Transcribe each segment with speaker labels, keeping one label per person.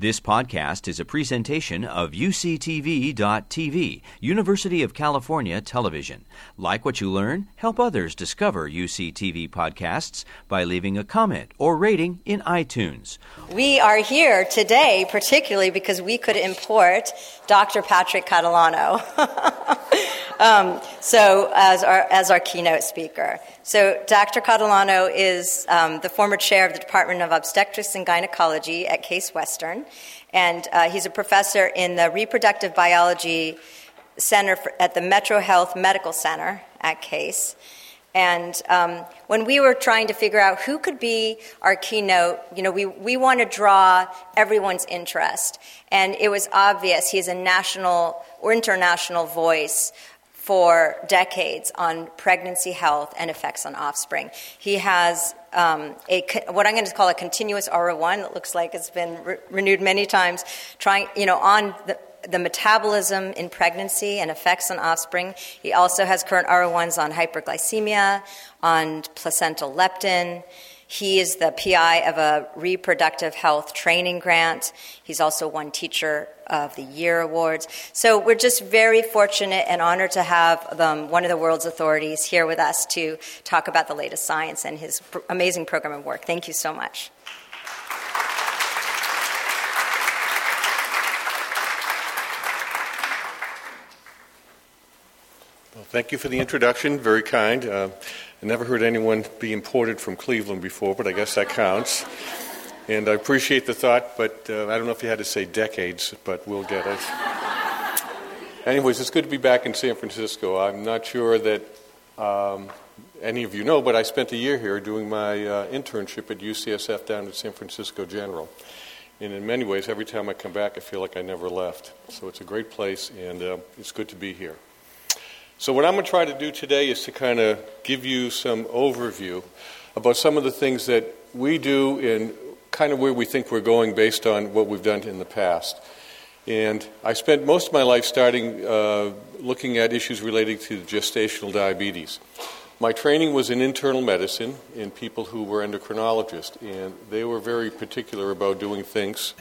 Speaker 1: This podcast is a presentation of UCTV.tv, University of California Television. Like what you learn? Help others discover UCTV podcasts by leaving a comment or rating in iTunes.
Speaker 2: We are here today, particularly because we could import Dr. Patrick Catalano. um, so, as our, as our keynote speaker. So, Dr. Catalano is um, the former chair of the Department of Obstetrics and Gynecology at Case Western, and uh, he's a professor in the Reproductive Biology Center for, at the Metro Health Medical Center at Case. And um, when we were trying to figure out who could be our keynote, you know, we, we want to draw everyone's interest. And it was obvious he's a national or international voice for decades on pregnancy health and effects on offspring. He has um, a, what I'm going to call a continuous R01 that looks like it's been re- renewed many times, trying, you know, on the, the metabolism in pregnancy and effects on offspring. He also has current R01s on hyperglycemia, on placental leptin. He is the PI of a reproductive health training grant. He's also won Teacher of the Year awards. So we're just very fortunate and honored to have um, one of the world's authorities here with us to talk about the latest science and his pr- amazing program of work. Thank you so much.
Speaker 3: Well, thank you for the introduction. Very kind. Uh, I never heard anyone be imported from Cleveland before, but I guess that counts. And I appreciate the thought, but uh, I don't know if you had to say decades, but we'll get it. Anyways, it's good to be back in San Francisco. I'm not sure that um, any of you know, but I spent a year here doing my uh, internship at UCSF down at San Francisco General. And in many ways, every time I come back, I feel like I never left. So it's a great place, and uh, it's good to be here. So, what I'm going to try to do today is to kind of give you some overview about some of the things that we do and kind of where we think we're going based on what we've done in the past. And I spent most of my life starting uh, looking at issues relating to gestational diabetes. My training was in internal medicine in people who were endocrinologists, and they were very particular about doing things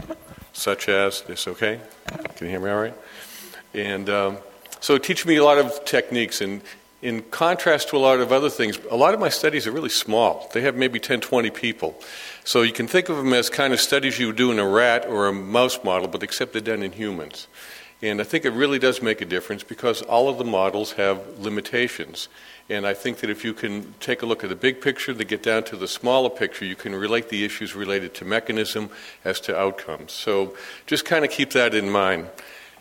Speaker 3: such as this, okay? Can you hear me all right? And um, so it teaches me a lot of techniques. And in contrast to a lot of other things, a lot of my studies are really small. They have maybe 10, 20 people. So you can think of them as kind of studies you would do in a rat or a mouse model, but except they're done in humans. And I think it really does make a difference because all of the models have limitations. And I think that if you can take a look at the big picture, to get down to the smaller picture, you can relate the issues related to mechanism as to outcomes. So just kind of keep that in mind.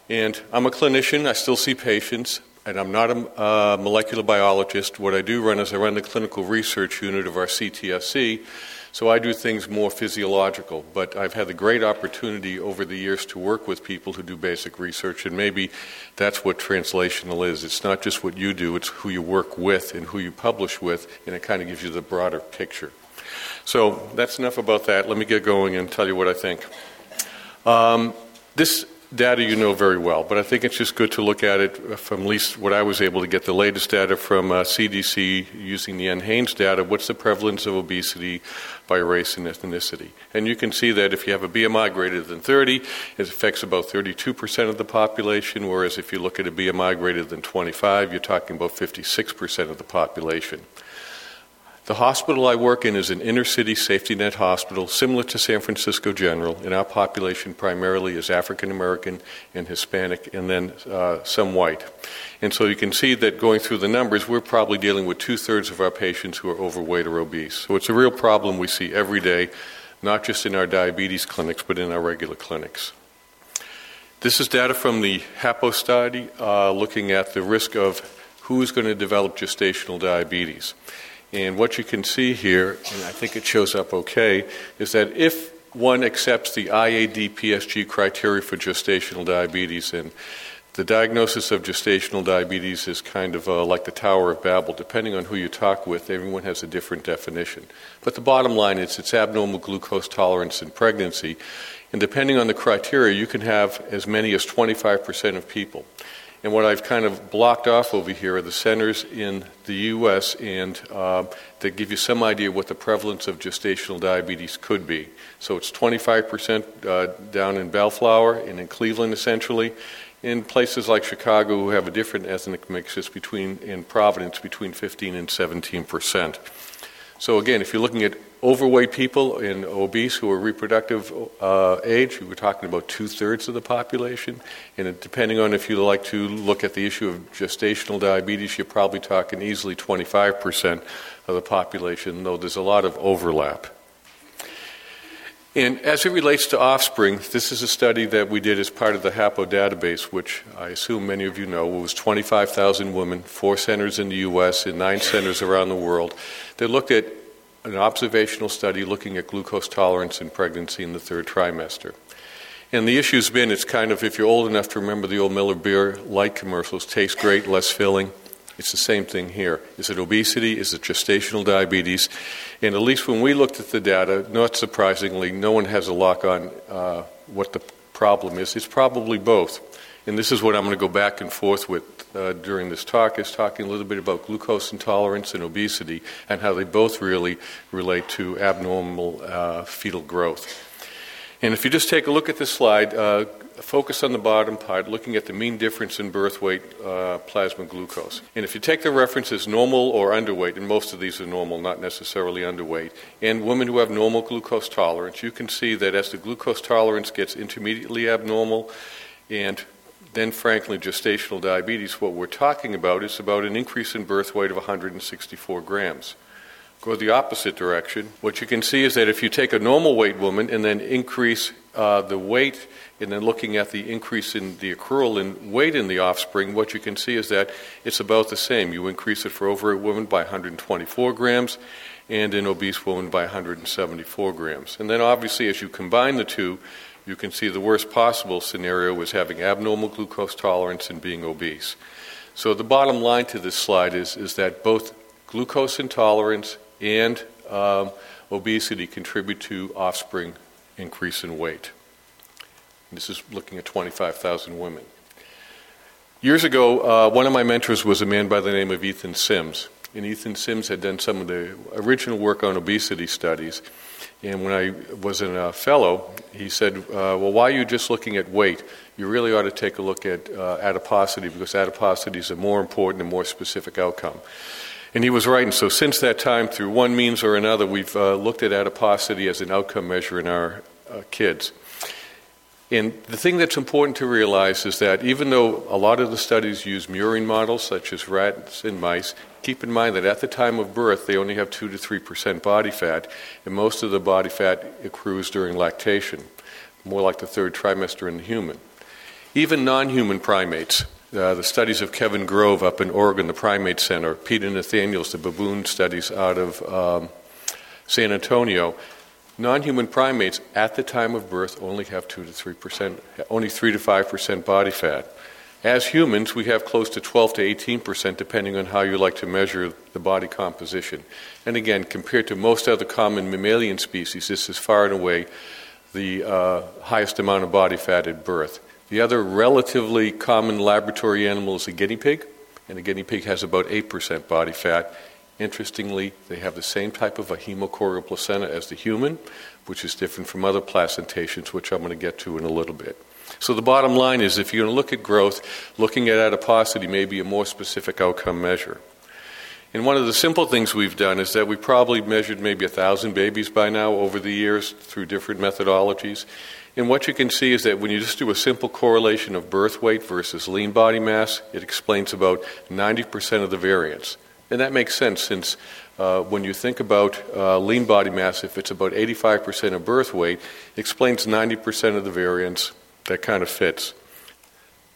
Speaker 3: And I'm a clinician, I still see patients, and I'm not a uh, molecular biologist. What I do run is I run the clinical research unit of our CTSC, so I do things more physiological. But I've had the great opportunity over the years to work with people who do basic research, and maybe that's what translational is. It's not just what you do, it's who you work with and who you publish with, and it kind of gives you the broader picture. So that's enough about that. Let me get going and tell you what I think. Um, this data you know very well, but I think it's just good to look at it from at least what I was able to get the latest data from uh, CDC using the NHANES data. What's the prevalence of obesity by race and ethnicity? And you can see that if you have a BMI greater than 30, it affects about 32% of the population, whereas if you look at a BMI greater than 25, you're talking about 56% of the population. The hospital I work in is an inner city safety net hospital similar to San Francisco General, and our population primarily is African American and Hispanic, and then uh, some white. And so you can see that going through the numbers, we're probably dealing with two thirds of our patients who are overweight or obese. So it's a real problem we see every day, not just in our diabetes clinics, but in our regular clinics. This is data from the HAPO study uh, looking at the risk of who is going to develop gestational diabetes. And what you can see here, and I think it shows up okay, is that if one accepts the IAD PSG criteria for gestational diabetes, and the diagnosis of gestational diabetes is kind of uh, like the Tower of Babel. Depending on who you talk with, everyone has a different definition. But the bottom line is it's abnormal glucose tolerance in pregnancy. And depending on the criteria, you can have as many as 25% of people. And what I've kind of blocked off over here are the centers in the U.S. and uh, that give you some idea what the prevalence of gestational diabetes could be. So it's 25% uh, down in Bellflower and in Cleveland, essentially. In places like Chicago, who have a different ethnic mix, it's between in Providence between 15 and 17 percent. So again, if you're looking at overweight people and obese who are reproductive uh, age, we were talking about two thirds of the population. And depending on if you like to look at the issue of gestational diabetes, you're probably talking easily 25% of the population, though there's a lot of overlap. And as it relates to offspring, this is a study that we did as part of the HAPO database, which I assume many of you know. Was 25,000 women, four centers in the U.S. and nine centers around the world. They looked at an observational study looking at glucose tolerance in pregnancy in the third trimester. And the issue's been it's kind of, if you're old enough to remember the old Miller Beer light commercials, tastes great, less filling. It's the same thing here. Is it obesity? Is it gestational diabetes? And at least when we looked at the data, not surprisingly, no one has a lock on uh, what the problem is. It's probably both. And this is what I'm going to go back and forth with uh, during this talk, is talking a little bit about glucose intolerance and obesity and how they both really relate to abnormal uh, fetal growth. And if you just take a look at this slide, uh, focus on the bottom part, looking at the mean difference in birth weight uh, plasma glucose. And if you take the references normal or underweight, and most of these are normal, not necessarily underweight, and women who have normal glucose tolerance, you can see that as the glucose tolerance gets intermediately abnormal, and then frankly gestational diabetes, what we're talking about is about an increase in birth weight of 164 grams go the opposite direction. What you can see is that if you take a normal weight woman and then increase uh, the weight, and then looking at the increase in the accrual in weight in the offspring, what you can see is that it's about the same. You increase it for overweight women by 124 grams, and in obese women by 174 grams. And then obviously, as you combine the two, you can see the worst possible scenario was having abnormal glucose tolerance and being obese. So the bottom line to this slide is, is that both glucose intolerance and um, obesity contribute to offspring increase in weight. This is looking at 25,000 women. Years ago, uh, one of my mentors was a man by the name of Ethan Sims. And Ethan Sims had done some of the original work on obesity studies. And when I was a fellow, he said, uh, Well, why are you just looking at weight? You really ought to take a look at uh, adiposity because adiposity is a more important and more specific outcome. And he was right. And so, since that time, through one means or another, we've uh, looked at adiposity as an outcome measure in our uh, kids. And the thing that's important to realize is that even though a lot of the studies use murine models, such as rats and mice, keep in mind that at the time of birth, they only have 2 to 3% body fat, and most of the body fat accrues during lactation, more like the third trimester in the human. Even non human primates, uh, the studies of Kevin Grove up in Oregon, the Primate Center, Peter Nathanielsz, the baboon studies out of um, San Antonio. Non human primates at the time of birth only have 2 to 3 percent, only 3 to 5 percent body fat. As humans, we have close to 12 to 18 percent, depending on how you like to measure the body composition. And again, compared to most other common mammalian species, this is far and away the uh, highest amount of body fat at birth. The other relatively common laboratory animal is a guinea pig, and a guinea pig has about 8% body fat. Interestingly, they have the same type of a hemochorial placenta as the human, which is different from other placentations, which I'm going to get to in a little bit. So the bottom line is if you're going to look at growth, looking at adiposity may be a more specific outcome measure. And one of the simple things we've done is that we probably measured maybe a thousand babies by now over the years through different methodologies. And what you can see is that when you just do a simple correlation of birth weight versus lean body mass, it explains about 90% of the variance. And that makes sense since uh, when you think about uh, lean body mass, if it's about 85% of birth weight, it explains 90% of the variance. That kind of fits.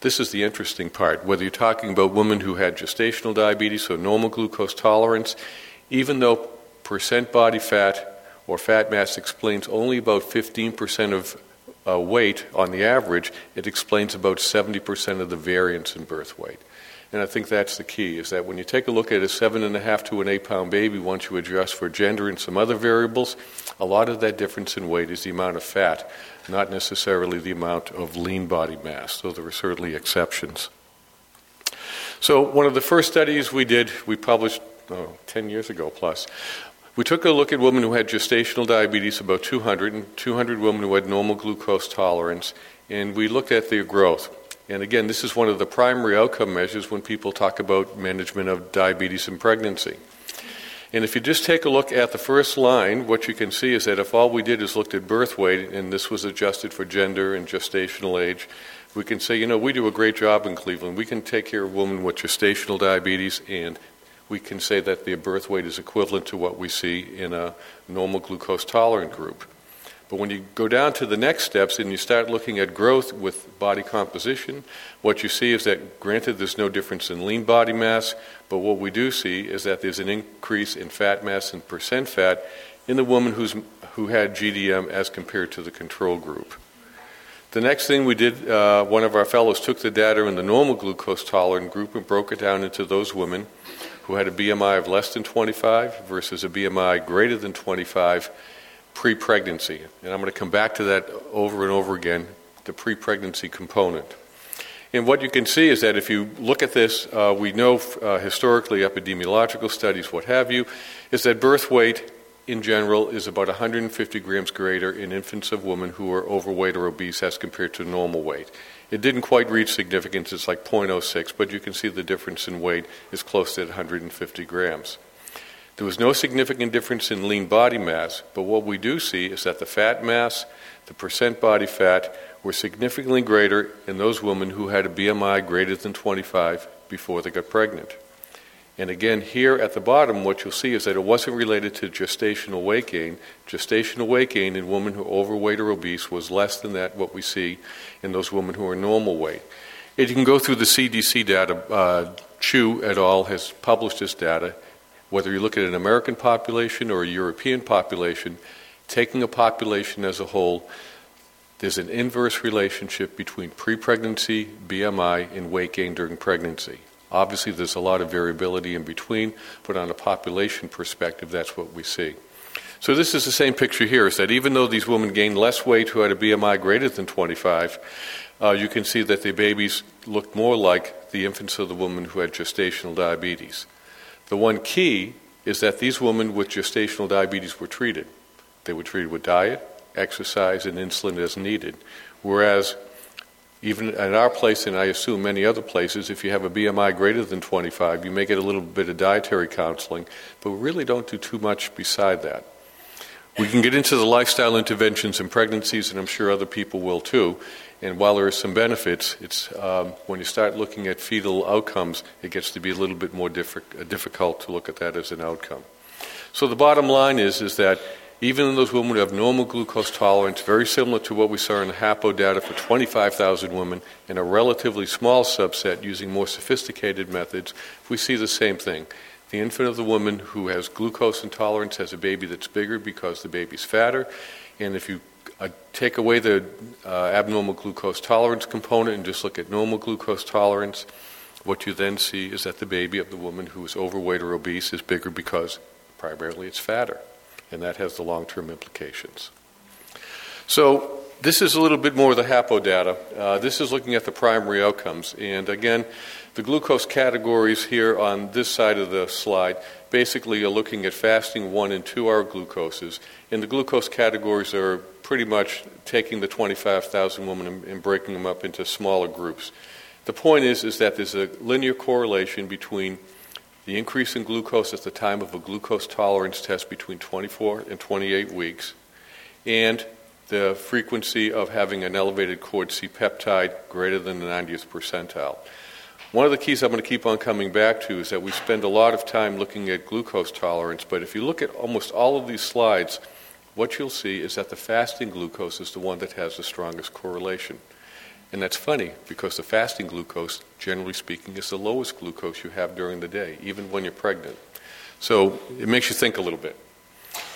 Speaker 3: This is the interesting part. Whether you're talking about women who had gestational diabetes, so normal glucose tolerance, even though percent body fat or fat mass explains only about 15% of uh, weight on the average, it explains about 70% of the variance in birth weight. And I think that's the key, is that when you take a look at a seven and a half to an eight pound baby, once you adjust for gender and some other variables, a lot of that difference in weight is the amount of fat, not necessarily the amount of lean body mass, though there were certainly exceptions. So, one of the first studies we did, we published oh, 10 years ago plus, we took a look at women who had gestational diabetes, about 200, and 200 women who had normal glucose tolerance, and we looked at their growth. And again, this is one of the primary outcome measures when people talk about management of diabetes in pregnancy. And if you just take a look at the first line, what you can see is that if all we did is looked at birth weight, and this was adjusted for gender and gestational age, we can say, you know, we do a great job in Cleveland. We can take care of women with gestational diabetes, and we can say that their birth weight is equivalent to what we see in a normal glucose tolerant group. But when you go down to the next steps and you start looking at growth with body composition, what you see is that, granted, there's no difference in lean body mass, but what we do see is that there's an increase in fat mass and percent fat in the woman who's, who had GDM as compared to the control group. The next thing we did, uh, one of our fellows took the data in the normal glucose tolerant group and broke it down into those women who had a BMI of less than 25 versus a BMI greater than 25 pre pregnancy. And I'm going to come back to that over and over again the pre pregnancy component. And what you can see is that if you look at this, uh, we know uh, historically, epidemiological studies, what have you, is that birth weight in general is about 150 grams greater in infants of women who are overweight or obese as compared to normal weight. It didn't quite reach significance, it's like 0.06, but you can see the difference in weight is close to 150 grams. There was no significant difference in lean body mass, but what we do see is that the fat mass, the percent body fat, were significantly greater in those women who had a BMI greater than 25 before they got pregnant. And again, here at the bottom, what you'll see is that it wasn't related to gestational weight gain. Gestational weight gain in women who are overweight or obese was less than that what we see in those women who are normal weight. If you can go through the CDC data, uh, Chu et al. has published this data. Whether you look at an American population or a European population, taking a population as a whole, there's an inverse relationship between pre pregnancy, BMI, and weight gain during pregnancy. Obviously, there's a lot of variability in between, but on a population perspective, that's what we see. So this is the same picture here, is that even though these women gained less weight who had a BMI greater than 25, uh, you can see that the babies looked more like the infants of the women who had gestational diabetes. The one key is that these women with gestational diabetes were treated. They were treated with diet, exercise, and insulin as needed, whereas even at our place, and I assume many other places, if you have a BMI greater than 25, you may get a little bit of dietary counseling, but we really don't do too much beside that. We can get into the lifestyle interventions in pregnancies, and I'm sure other people will too. And while there are some benefits, it's um, when you start looking at fetal outcomes, it gets to be a little bit more diffi- difficult to look at that as an outcome. So the bottom line is is that even in those women who have normal glucose tolerance, very similar to what we saw in the HAPO data for 25,000 women, in a relatively small subset using more sophisticated methods, we see the same thing. The infant of the woman who has glucose intolerance has a baby that's bigger because the baby's fatter, and if you uh, take away the uh, abnormal glucose tolerance component and just look at normal glucose tolerance, what you then see is that the baby of the woman who is overweight or obese is bigger because primarily it's fatter and that has the long term implications. So, this is a little bit more of the HAPO data. Uh, this is looking at the primary outcomes. And again, the glucose categories here on this side of the slide basically are looking at fasting 1 and 2 hour glucoses. And the glucose categories are pretty much taking the 25,000 women and, and breaking them up into smaller groups. The point is, is that there's a linear correlation between the increase in glucose at the time of a glucose tolerance test between 24 and 28 weeks, and the frequency of having an elevated cord C peptide greater than the 90th percentile. One of the keys I'm going to keep on coming back to is that we spend a lot of time looking at glucose tolerance, but if you look at almost all of these slides, what you'll see is that the fasting glucose is the one that has the strongest correlation. And that's funny because the fasting glucose, generally speaking, is the lowest glucose you have during the day, even when you're pregnant. So it makes you think a little bit.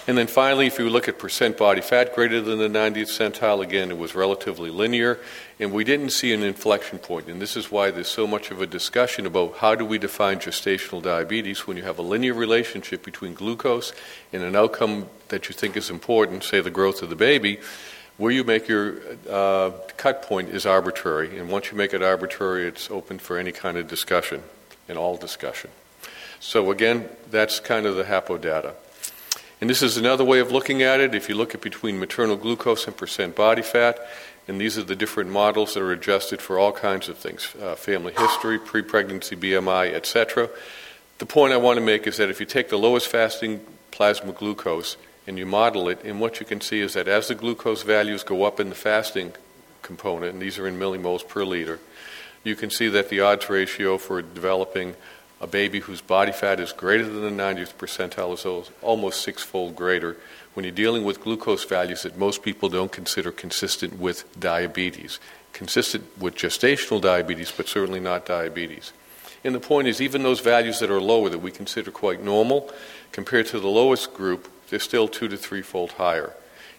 Speaker 3: And then finally, if you look at percent body fat greater than the 90th centile, again, it was relatively linear, and we didn't see an inflection point. And this is why there's so much of a discussion about how do we define gestational diabetes when you have a linear relationship between glucose and an outcome that you think is important, say the growth of the baby where you make your uh, cut point is arbitrary, and once you make it arbitrary, it's open for any kind of discussion. and all discussion. So, again, that's kind of the HAPO data. And this is another way of looking at it. If you look at between maternal glucose and percent body fat, and these are the different models that are adjusted for all kinds of things uh, family history, pre pregnancy BMI, etc. The point I want to make is that if you take the lowest fasting plasma glucose and you model it, and what you can see is that as the glucose values go up in the fasting component, and these are in millimoles per liter, you can see that the odds ratio for developing a baby whose body fat is greater than the 90th percentile is almost sixfold greater when you're dealing with glucose values that most people don't consider consistent with diabetes, consistent with gestational diabetes, but certainly not diabetes. And the point is, even those values that are lower that we consider quite normal, compared to the lowest group, they're still two to threefold higher.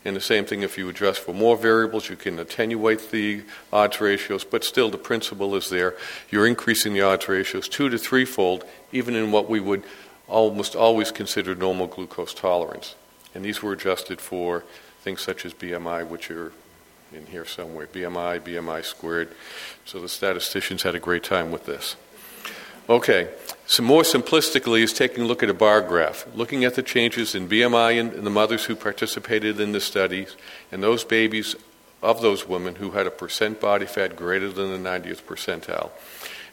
Speaker 3: And the same thing if you adjust for more variables, you can attenuate the odds ratios, but still the principle is there. You're increasing the odds ratios two to threefold, even in what we would almost always consider normal glucose tolerance. And these were adjusted for things such as BMI, which are in here somewhere BMI, BMI squared. So the statisticians had a great time with this. Okay, so more simplistically is taking a look at a bar graph, looking at the changes in BMI in, in the mothers who participated in the studies and those babies of those women who had a percent body fat greater than the 90th percentile.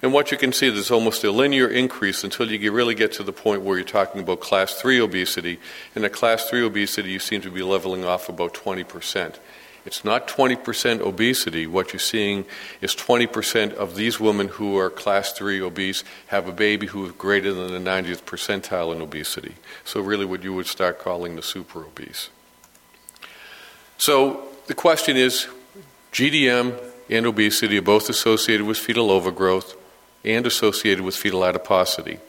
Speaker 3: And what you can see, there's almost a linear increase until you really get to the point where you're talking about class 3 obesity. And at class 3 obesity, you seem to be leveling off about 20%. It's not 20% obesity. What you're seeing is 20% of these women who are class 3 obese have a baby who is greater than the 90th percentile in obesity. So, really, what you would start calling the super obese. So, the question is GDM and obesity are both associated with fetal overgrowth and associated with fetal adiposity.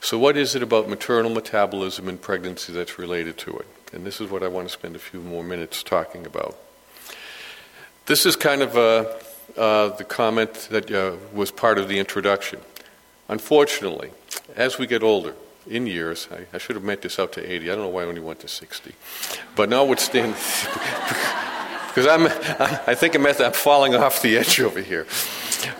Speaker 3: So, what is it about maternal metabolism in pregnancy that's related to it? And this is what I want to spend a few more minutes talking about. This is kind of uh, the comment that uh, was part of the introduction. Unfortunately, as we get older, in years, I, I, should have meant this up to 80. I don't know why I only went to 60. But notwithstanding, because I'm, I think I'm, I'm falling off the edge over here.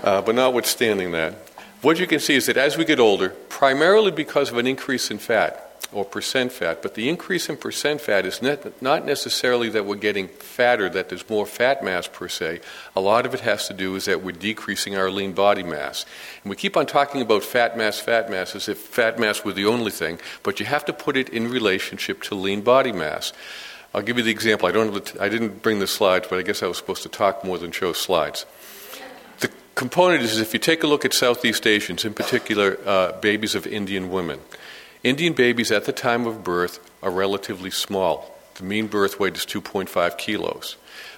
Speaker 3: Uh, but notwithstanding that, what you can see is that as we get older, primarily because of an increase in fat, or percent fat. But the increase in percent fat is not necessarily that we're getting fatter, that there's more fat mass per se. A lot of it has to do is that we're decreasing our lean body mass. And we keep on talking about fat mass, fat mass, as if fat mass were the only thing, but you have to put it in relationship to lean body mass. I'll give you the example. I, don't I didn't bring the slides, but I guess I was supposed to talk more than show slides The component is if you take a look at Southeast Asians, in particular uh, babies of Indian women, Indian babies at the time of birth are relatively small. The mean birth weight is 2.5 kilos.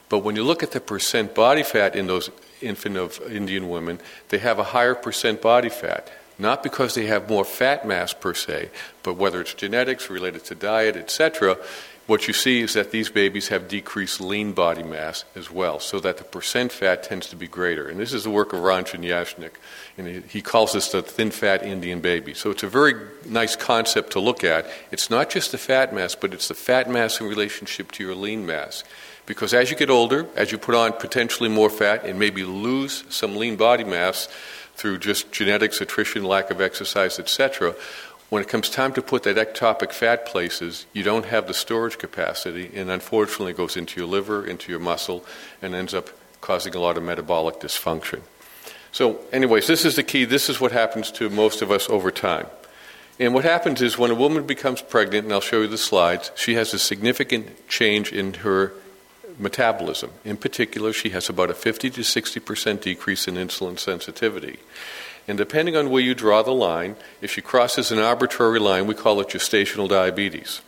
Speaker 3: But when you look at the percent body fat in those infant of Indian women, they have a higher percent body fat. Not because they have more fat mass per se, but whether it's genetics related to diet, etc., what you see is that these babies have decreased lean body mass as well, so that the percent fat tends to be greater. And this is the work of Ranjan Yajnik, and he calls this the thin fat Indian baby. So it's a very nice concept to look at. It's not just the fat mass, but it's the fat mass in relationship to your lean mass. Because as you get older, as you put on potentially more fat and maybe lose some lean body mass through just genetics, attrition, lack of exercise, etc., when it comes time to put that ectopic fat places, you don't have the storage capacity, and unfortunately, it goes into your liver, into your muscle, and ends up causing a lot of metabolic dysfunction. So, anyways, this is the key. This is what happens to most of us over time. And what happens is when a woman becomes pregnant, and I'll show you the slides, she has a significant change in her metabolism. In particular, she has about a 50 to 60% decrease in insulin sensitivity. And depending on where you draw the line, if she crosses an arbitrary line, we call it gestational diabetes.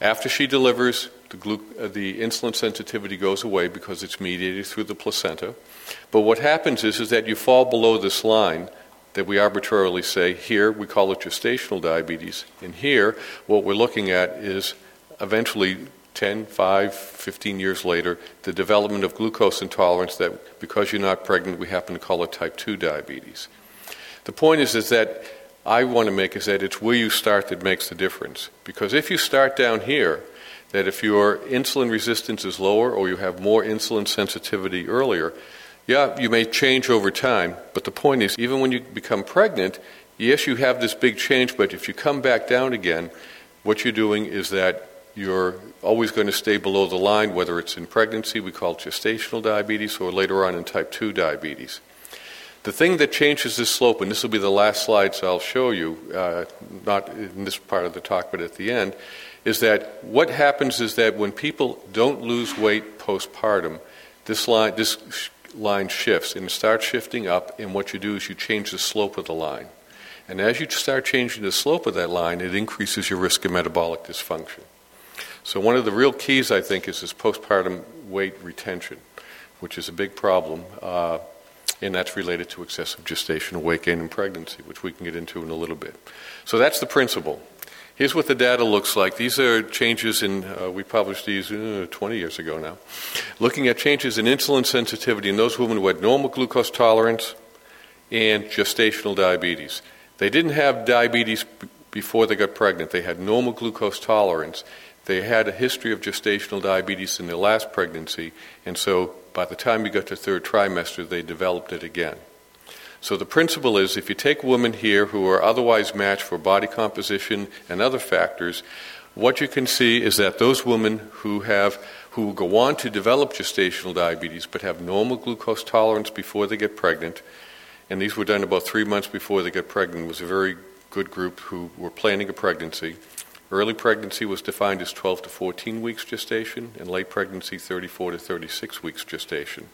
Speaker 3: After she delivers, the, glu- uh, the, insulin sensitivity goes away because it's mediated through the placenta. But what happens is, is that you fall below this line that we arbitrarily say here we call it gestational diabetes. And here, what we're looking at is eventually 10, 5, 15 years later, the development of glucose intolerance that because you're not pregnant, we happen to call it type 2 diabetes. The point is, is that I want to make is that it's where you start that makes the difference. Because if you start down here, that if your insulin resistance is lower or you have more insulin sensitivity earlier, Yeah, you may change over time, but the point is, even when you become pregnant, yes, you have this big change, but if you come back down again, what you're doing is that you're always going to stay below the line, whether it's in pregnancy, we call it gestational diabetes, or later on in type 2 diabetes. The thing that changes this slope, and this will be the last slides I'll show you, uh, not in this part of the talk, but at the end, is that what happens is that when people don't lose weight postpartum, this line, this line shifts and it starts shifting up, and what you do is you change the slope of the line. And as you start changing the slope of that line, it increases your risk of metabolic dysfunction. So, one of the real keys, I think, is this postpartum weight retention, which is a big problem. Uh, and that's related to excessive gestational weight gain in pregnancy, which we can get into in a little bit. So that's the principle. Here's what the data looks like. These are changes in, uh, we published these uh, 20 years ago now, looking at changes in insulin sensitivity in those women who had normal glucose tolerance and gestational diabetes. They didn't have diabetes b- before they got pregnant, they had normal glucose tolerance. They had a history of gestational diabetes in their last pregnancy, and so by the time you got to third trimester, they developed it again. So the principle is if you take women here who are otherwise matched for body composition and other factors, what you can see is that those women who have who go on to develop gestational diabetes but have normal glucose tolerance before they get pregnant, and these were done about three months before they get pregnant, was a very good group who were planning a pregnancy. Early pregnancy was defined as 12 to 14 weeks gestation, and late pregnancy 34 to 36 weeks gestation.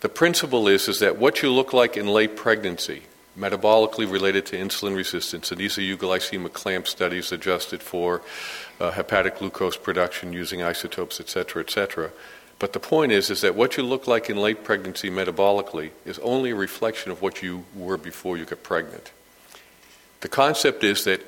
Speaker 3: The principle is, is that what you look like in late pregnancy, metabolically related to insulin resistance, and these are euglycemic clamp studies adjusted for uh, hepatic glucose production using isotopes, et cetera, et cetera. But the point is, is that what you look like in late pregnancy metabolically is only a reflection of what you were before you got pregnant. The concept is that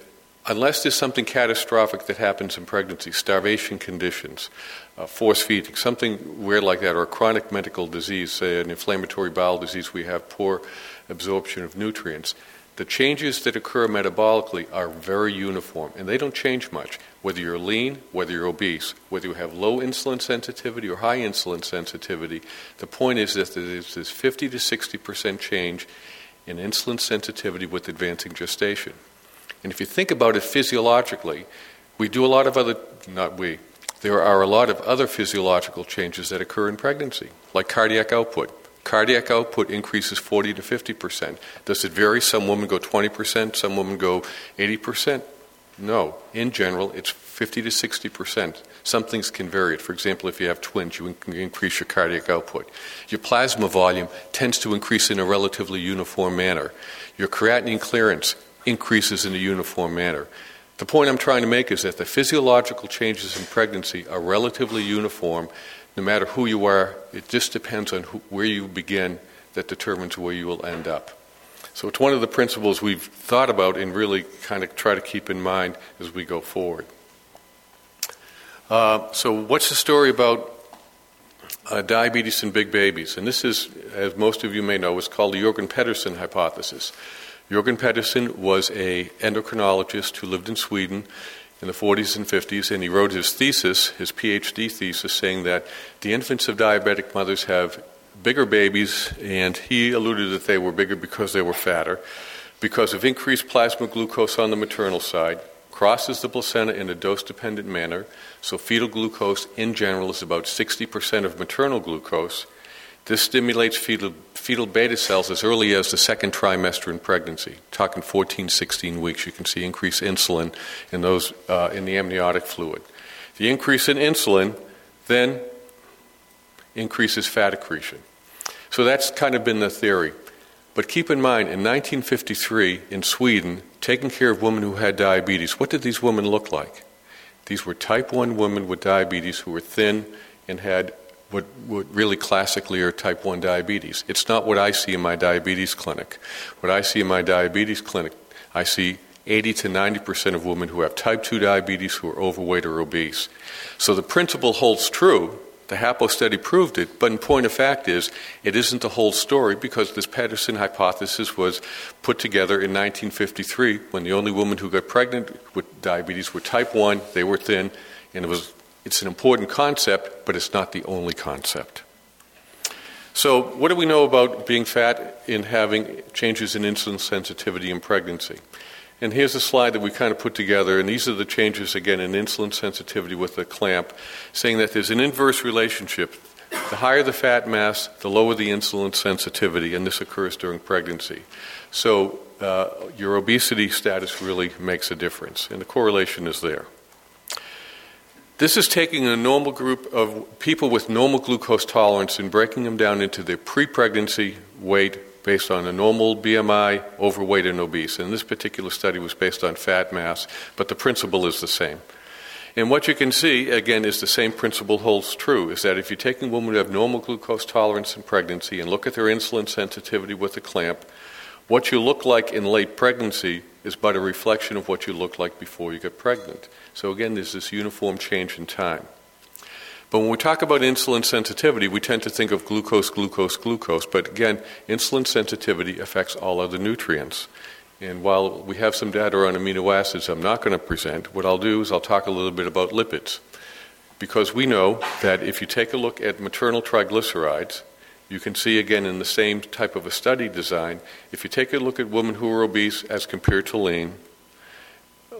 Speaker 3: unless there's something catastrophic that happens in pregnancy, starvation conditions, uh, force feeding, something weird like that, or a chronic medical disease, say an inflammatory bowel disease, we have poor absorption of nutrients. The changes that occur metabolically are very uniform, and they don't change much. Whether you're lean, whether you're obese, whether you have low insulin sensitivity or high insulin sensitivity, the point is that there's this 50 to 60 percent change in insulin sensitivity with advancing gestation. And if you think about it physiologically, we do a lot of other, not we, there are a lot of other physiological changes that occur in pregnancy, like cardiac output. Cardiac output increases 40 to 50 percent. Does it vary? Some women go 20 percent, some women go 80 percent. No. In general, it's 50 to 60 percent. Some things can vary. For example, if you have twins, you can increase your cardiac output. Your plasma volume tends to increase in a relatively uniform manner. Your creatinine clearance increases in a uniform manner. The point I'm trying to make is that the physiological changes in pregnancy are relatively uniform no matter who you are. It just depends on who, where you begin that determines where you will end up. So it's one of the principles we've thought about and really kind of try to keep in mind as we go forward. Uh, so, what's the story about uh, diabetes in big babies? And this is, as most of you may know, is called the Jorgen Pedersen hypothesis. Jorgen Pedersen was a endocrinologist who lived in Sweden in the 40s and 50s, and he wrote his thesis, his PhD thesis, saying that the infants of diabetic mothers have bigger babies, and he alluded that they were bigger because they were fatter, because of increased plasma glucose on the maternal side, crosses the placenta in a dose dependent manner, so fetal glucose in general is about 60% of maternal glucose this stimulates fetal, fetal beta cells as early as the second trimester in pregnancy, talking 14, 16 weeks. You can see increased insulin in those uh, in the amniotic fluid. The increase in insulin then increases fat accretion. So that's kind of been the theory. But keep in mind, in 1953 in Sweden, taking care of women who had diabetes, what did these women look like? These were type 1 women with diabetes who were thin and had what, what really classically are type 1 diabetes. It's not what I see in my diabetes clinic. What I see in my diabetes clinic, I see 80 to 90 percent of women who have type 2 diabetes who are overweight or obese. So the principle holds true. The HAPO study proved it, but in point of fact is, it isn't the whole story because this Pedersen hypothesis was put together in 1953 when the only women who got pregnant with diabetes were type 1, they were thin, and it was it's an important concept, but it's not the only concept. So, what do we know about being fat in having changes in insulin sensitivity in pregnancy? And here's a slide that we kind of put together, and these are the changes again in insulin sensitivity with the clamp, saying that there's an inverse relationship. The higher the fat mass, the lower the insulin sensitivity, and this occurs during pregnancy. So, uh, your obesity status really makes a difference, and the correlation is there. This is taking a normal group of people with normal glucose tolerance and breaking them down into their pre pregnancy weight based on a normal BMI, overweight, and obese. And this particular study was based on fat mass, but the principle is the same. And what you can see, again, is the same principle holds true is that if you're taking women who have normal glucose tolerance in pregnancy and look at their insulin sensitivity with a clamp, what you look like in late pregnancy is but a reflection of what you look like before you get pregnant. So again, there's this uniform change in time. But when we talk about insulin sensitivity, we tend to think of glucose, glucose, glucose. But again, insulin sensitivity affects all other nutrients. And while we have some data on amino acids I'm not going to present, what I'll do is I'll talk a little bit about lipids. Because we know that if you take a look at maternal triglycerides, you can see again in the same type of a study design, if you take a look at women who are obese as compared to lean,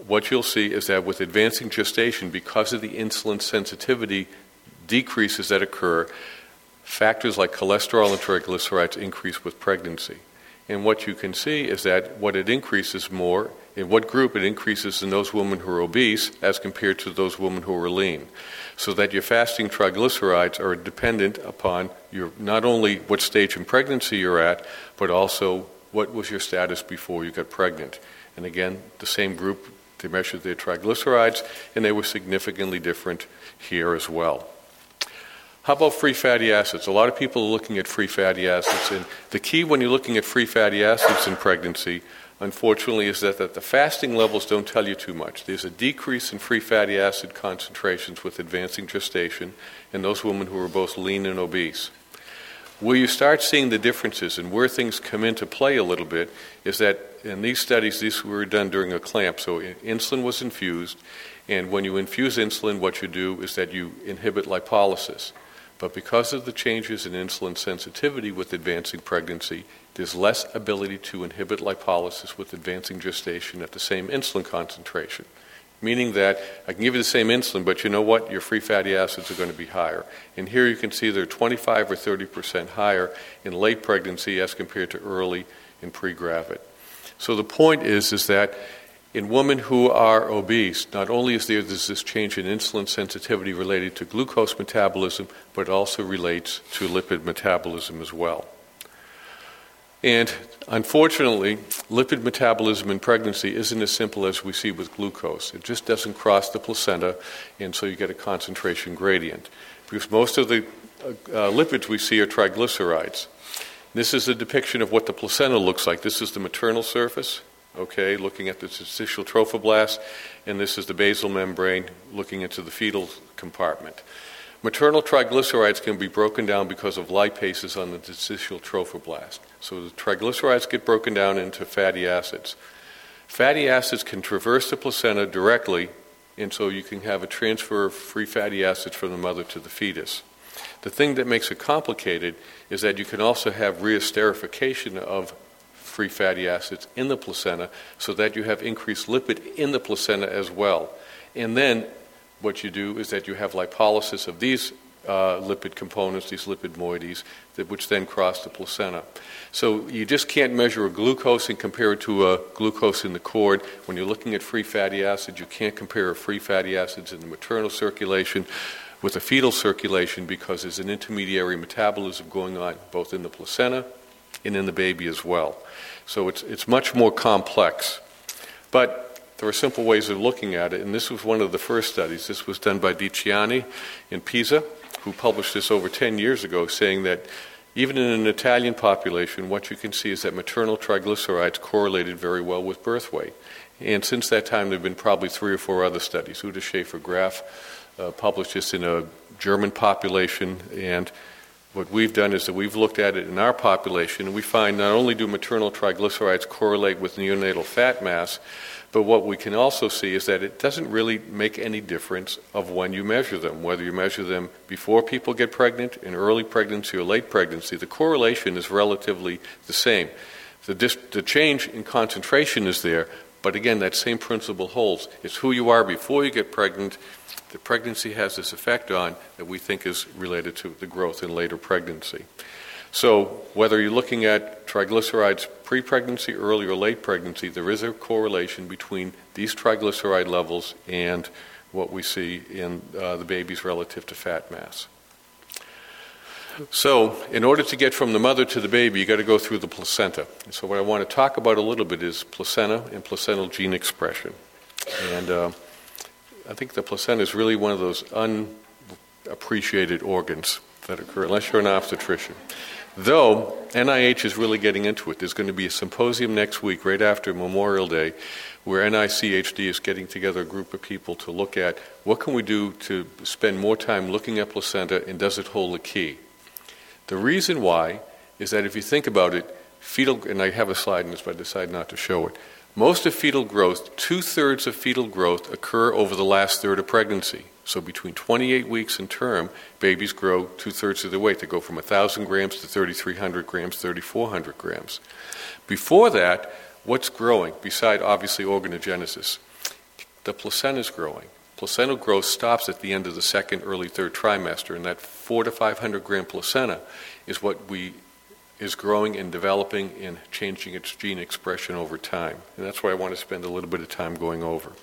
Speaker 3: what you'll see is that with advancing gestation, because of the insulin sensitivity decreases that occur, factors like cholesterol and triglycerides increase with pregnancy. And what you can see is that what it increases more, in what group it increases in those women who are obese as compared to those women who are lean. So that your fasting triglycerides are dependent upon your not only what stage in pregnancy you're at, but also what was your status before you got pregnant. And again, the same group they measured their triglycerides, and they were significantly different here as well. How about free fatty acids? A lot of people are looking at free fatty acids, and the key when you're looking at free fatty acids in pregnancy, unfortunately, is that, that the fasting levels don't tell you too much. There's a decrease in free fatty acid concentrations with advancing gestation in those women who are both lean and obese. Where you start seeing the differences and where things come into play a little bit is that in these studies, these were done during a clamp. So insulin was infused, and when you infuse insulin, what you do is that you inhibit lipolysis. But because of the changes in insulin sensitivity with advancing pregnancy, there's less ability to inhibit lipolysis with advancing gestation at the same insulin concentration meaning that I can give you the same insulin, but you know what? Your free fatty acids are going to be higher. And here you can see they're 25 or 30 percent higher in late pregnancy as compared to early in pre-gravid. So the point is, is that in women who are obese, not only is there this change in insulin sensitivity related to glucose metabolism, but it also relates to lipid metabolism as well. And unfortunately, lipid metabolism in pregnancy isn't as simple as we see with glucose. It just doesn't cross the placenta, and so you get a concentration gradient. Because most of the uh, lipids we see are triglycerides. This is a depiction of what the placenta looks like. This is the maternal surface, okay, looking at the interstitial trophoblast, and this is the basal membrane looking into the fetal compartment. Maternal triglycerides can be broken down because of lipases on the interstitial trophoblast. So the triglycerides get broken down into fatty acids. Fatty acids can traverse the placenta directly, and so you can have a transfer of free fatty acids from the mother to the fetus. The thing that makes it complicated is that you can also have reesterification of free fatty acids in the placenta so that you have increased lipid in the placenta as well. And then what you do is that you have lipolysis of these uh, lipid components, these lipid moieties, that, which then cross the placenta. So you just can't measure a glucose and compare it to a glucose in the cord. When you're looking at free fatty acids, you can't compare free fatty acids in the maternal circulation with the fetal circulation because there's an intermediary metabolism going on both in the placenta and in the baby as well. So it's, it's much more complex. But there are simple ways of looking at it, and this was one of the first studies. This was done by Di Cianni in Pisa, who published this over 10 years ago, saying that even in an Italian population, what you can see is that maternal triglycerides correlated very well with birth weight. And since that time, there have been probably three or four other studies. Ute Schaefer-Graf uh, published this in a German population, and what we've done is that we've looked at it in our population, and we find not only do maternal triglycerides correlate with neonatal fat mass, but what we can also see is that it doesn't really make any difference of when you measure them, whether you measure them before people get pregnant, in early pregnancy, or late pregnancy. The correlation is relatively the same. The, dis- the change in concentration is there, but again, that same principle holds. It's who you are before you get pregnant. The pregnancy has this effect on that we think is related to the growth in later pregnancy. So, whether you're looking at triglycerides pre pregnancy, early, or late pregnancy, there is a correlation between these triglyceride levels and what we see in uh, the babies relative to fat mass. So, in order to get from the mother to the baby, you've got to go through the placenta. So, what I want to talk about a little bit is placenta and placental gene expression. And uh, I think the placenta is really one of those unappreciated organs that occur, unless you're an obstetrician. Though NIH is really getting into it. There's going to be a symposium next week, right after Memorial Day, where NICHD is getting together a group of people to look at what can we do to spend more time looking at placenta and does it hold a key. The reason why is that if you think about it, fetal, and I have a slide in this, but I decided not to show it. Most of fetal growth, two thirds of fetal growth, occur over the last third of pregnancy. So between 28 weeks and term, babies grow two thirds of their weight. They go from 1,000 grams to 3,300 grams, 3,400 grams. Before that, what's growing, beside obviously organogenesis? The placenta is growing. Placental growth stops at the end of the second, early third trimester, and that four to 500 gram placenta is what we is growing and developing and changing its gene expression over time. And that's why I want to spend a little bit of time going over.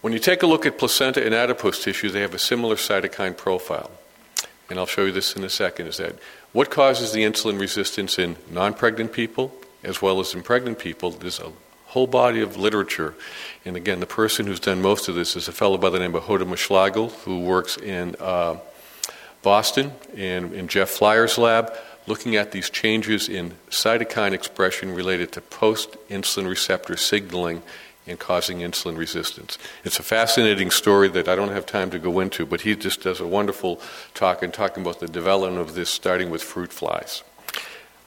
Speaker 3: When you take a look at placenta and adipose tissue, they have a similar cytokine profile. And I'll show you this in a second is that what causes the insulin resistance in non pregnant people as well as in pregnant people? There's a whole body of literature. And again, the person who's done most of this is a fellow by the name of Hotamisligil, who works in uh, Boston and in Jeff Flier's lab, looking at these changes in cytokine expression related to post insulin receptor signaling and causing insulin resistance. It's a fascinating story that I don't have time to go into, but he just does a wonderful talk and talking about the development of this starting with fruit flies.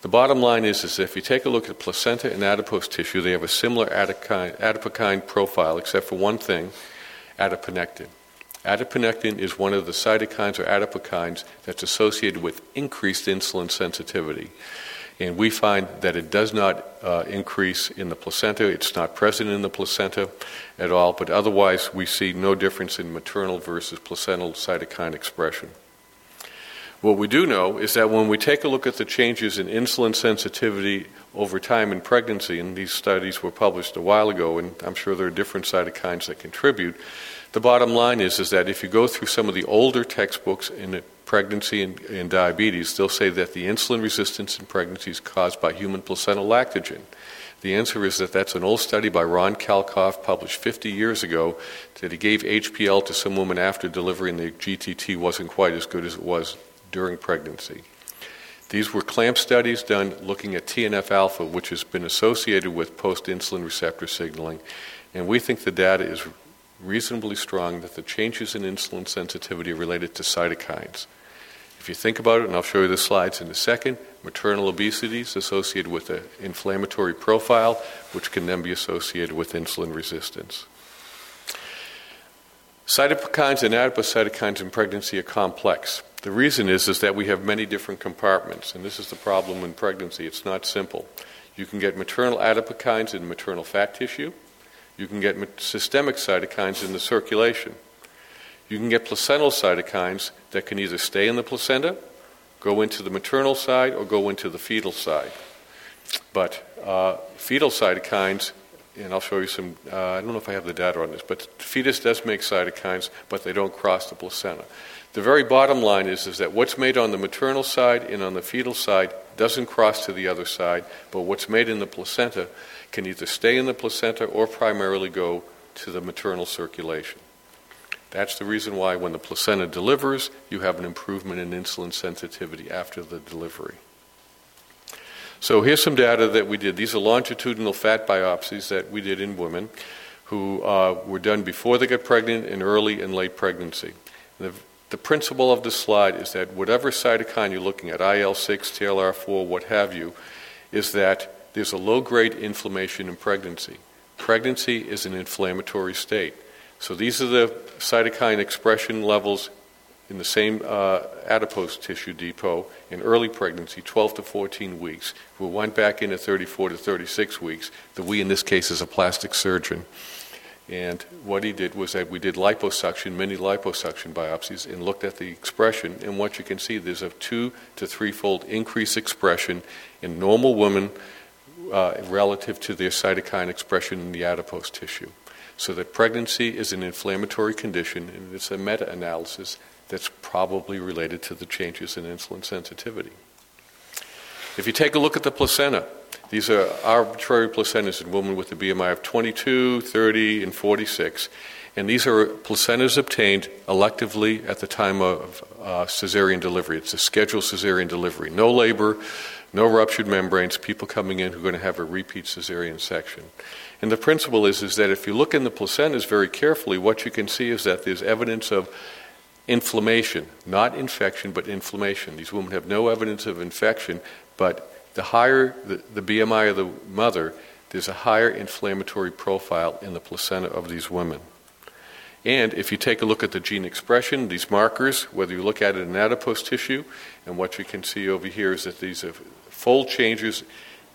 Speaker 3: The bottom line is, is if you take a look at placenta and adipose tissue, they have a similar adipokine, adipokine profile, except for one thing adiponectin. Adiponectin is one of the cytokines or adipokines that's associated with increased insulin sensitivity. And we find that it does not uh, increase in the placenta. It's not present in the placenta at all, but otherwise we see no difference in maternal versus placental cytokine expression. What we do know is that when we take a look at the changes in insulin sensitivity over time in pregnancy, and these studies were published a while ago, and I'm sure there are different cytokines that contribute, the bottom line is, is that if you go through some of the older textbooks in pregnancy and, and diabetes, they'll say that the insulin resistance in pregnancy is caused by human placental lactogen. The answer is that that's an old study by Ron Kalkhoff, published 50 years ago, that he gave HPL to some woman after delivery and the GTT wasn't quite as good as it was during pregnancy. These were clamp studies done looking at TNF alpha, which has been associated with post insulin receptor signaling, and we think the data is reasonably strong that the changes in insulin sensitivity are related to cytokines. If you think about it, and I'll show you the slides in a second, maternal obesity is associated with an inflammatory profile, which can then be associated with insulin resistance. Cytokines and adipocytokines in pregnancy are complex. The reason is, is that we have many different compartments, and this is the problem in pregnancy. It's not simple. You can get maternal adipokines in maternal fat tissue. You can get systemic cytokines in the circulation. You can get placental cytokines that can either stay in the placenta, go into the maternal side, or go into the fetal side. But uh, fetal cytokines, and I'll show you some, uh, I don't know if I have the data on this, but fetus does make cytokines, but they don't cross the placenta. The very bottom line is, is that what's made on the maternal side and on the fetal side doesn't cross to the other side, but what's made in the placenta can either stay in the placenta or primarily go to the maternal circulation. That's the reason why when the placenta delivers, you have an improvement in insulin sensitivity after the delivery. So here's some data that we did. These are longitudinal fat biopsies that we did in women who uh, were done before they got pregnant in early and late pregnancy. The the principle of the slide is that whatever cytokine you're looking at, IL 6, TLR4, what have you, is that there's a low grade inflammation in pregnancy. Pregnancy is an inflammatory state. So these are the cytokine expression levels in the same uh, adipose tissue depot in early pregnancy, 12 to 14 weeks. We went back in at 34 to 36 weeks. The we, in this case, is a plastic surgeon. And what he did was that we did liposuction, many liposuction biopsies, and looked at the expression. And what you can see, there's a two to threefold increase expression in normal women uh, relative to their cytokine expression in the adipose tissue. So that pregnancy is an inflammatory condition, and it's a meta analysis that's probably related to the changes in insulin sensitivity. If you take a look at the placenta, these are arbitrary placentas in women with a BMI of 22, 30, and 46. And these are placentas obtained electively at the time of uh, cesarean delivery. It's a scheduled cesarean delivery. No labor, no ruptured membranes, people coming in who are going to have a repeat cesarean section. And the principle is, is that if you look in the placentas very carefully, what you can see is that there's evidence of inflammation, not infection, but inflammation. These women have no evidence of infection, but the higher the, the BMI of the mother, there's a higher inflammatory profile in the placenta of these women. And if you take a look at the gene expression, these markers, whether you look at it in adipose tissue, and what you can see over here is that these fold changes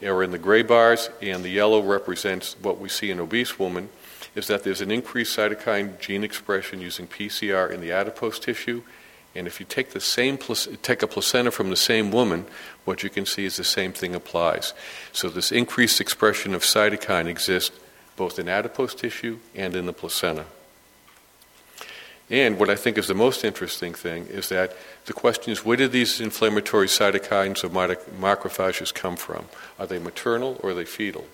Speaker 3: are in the gray bars, and the yellow represents what we see in obese women, is that there's an increased cytokine gene expression using PCR in the adipose tissue, and if you take the same take a placenta from the same woman, what you can see is the same thing applies. So this increased expression of cytokine exists both in adipose tissue and in the placenta. And what I think is the most interesting thing is that the question is where did these inflammatory cytokines or macrophages come from? Are they maternal or are they fetal?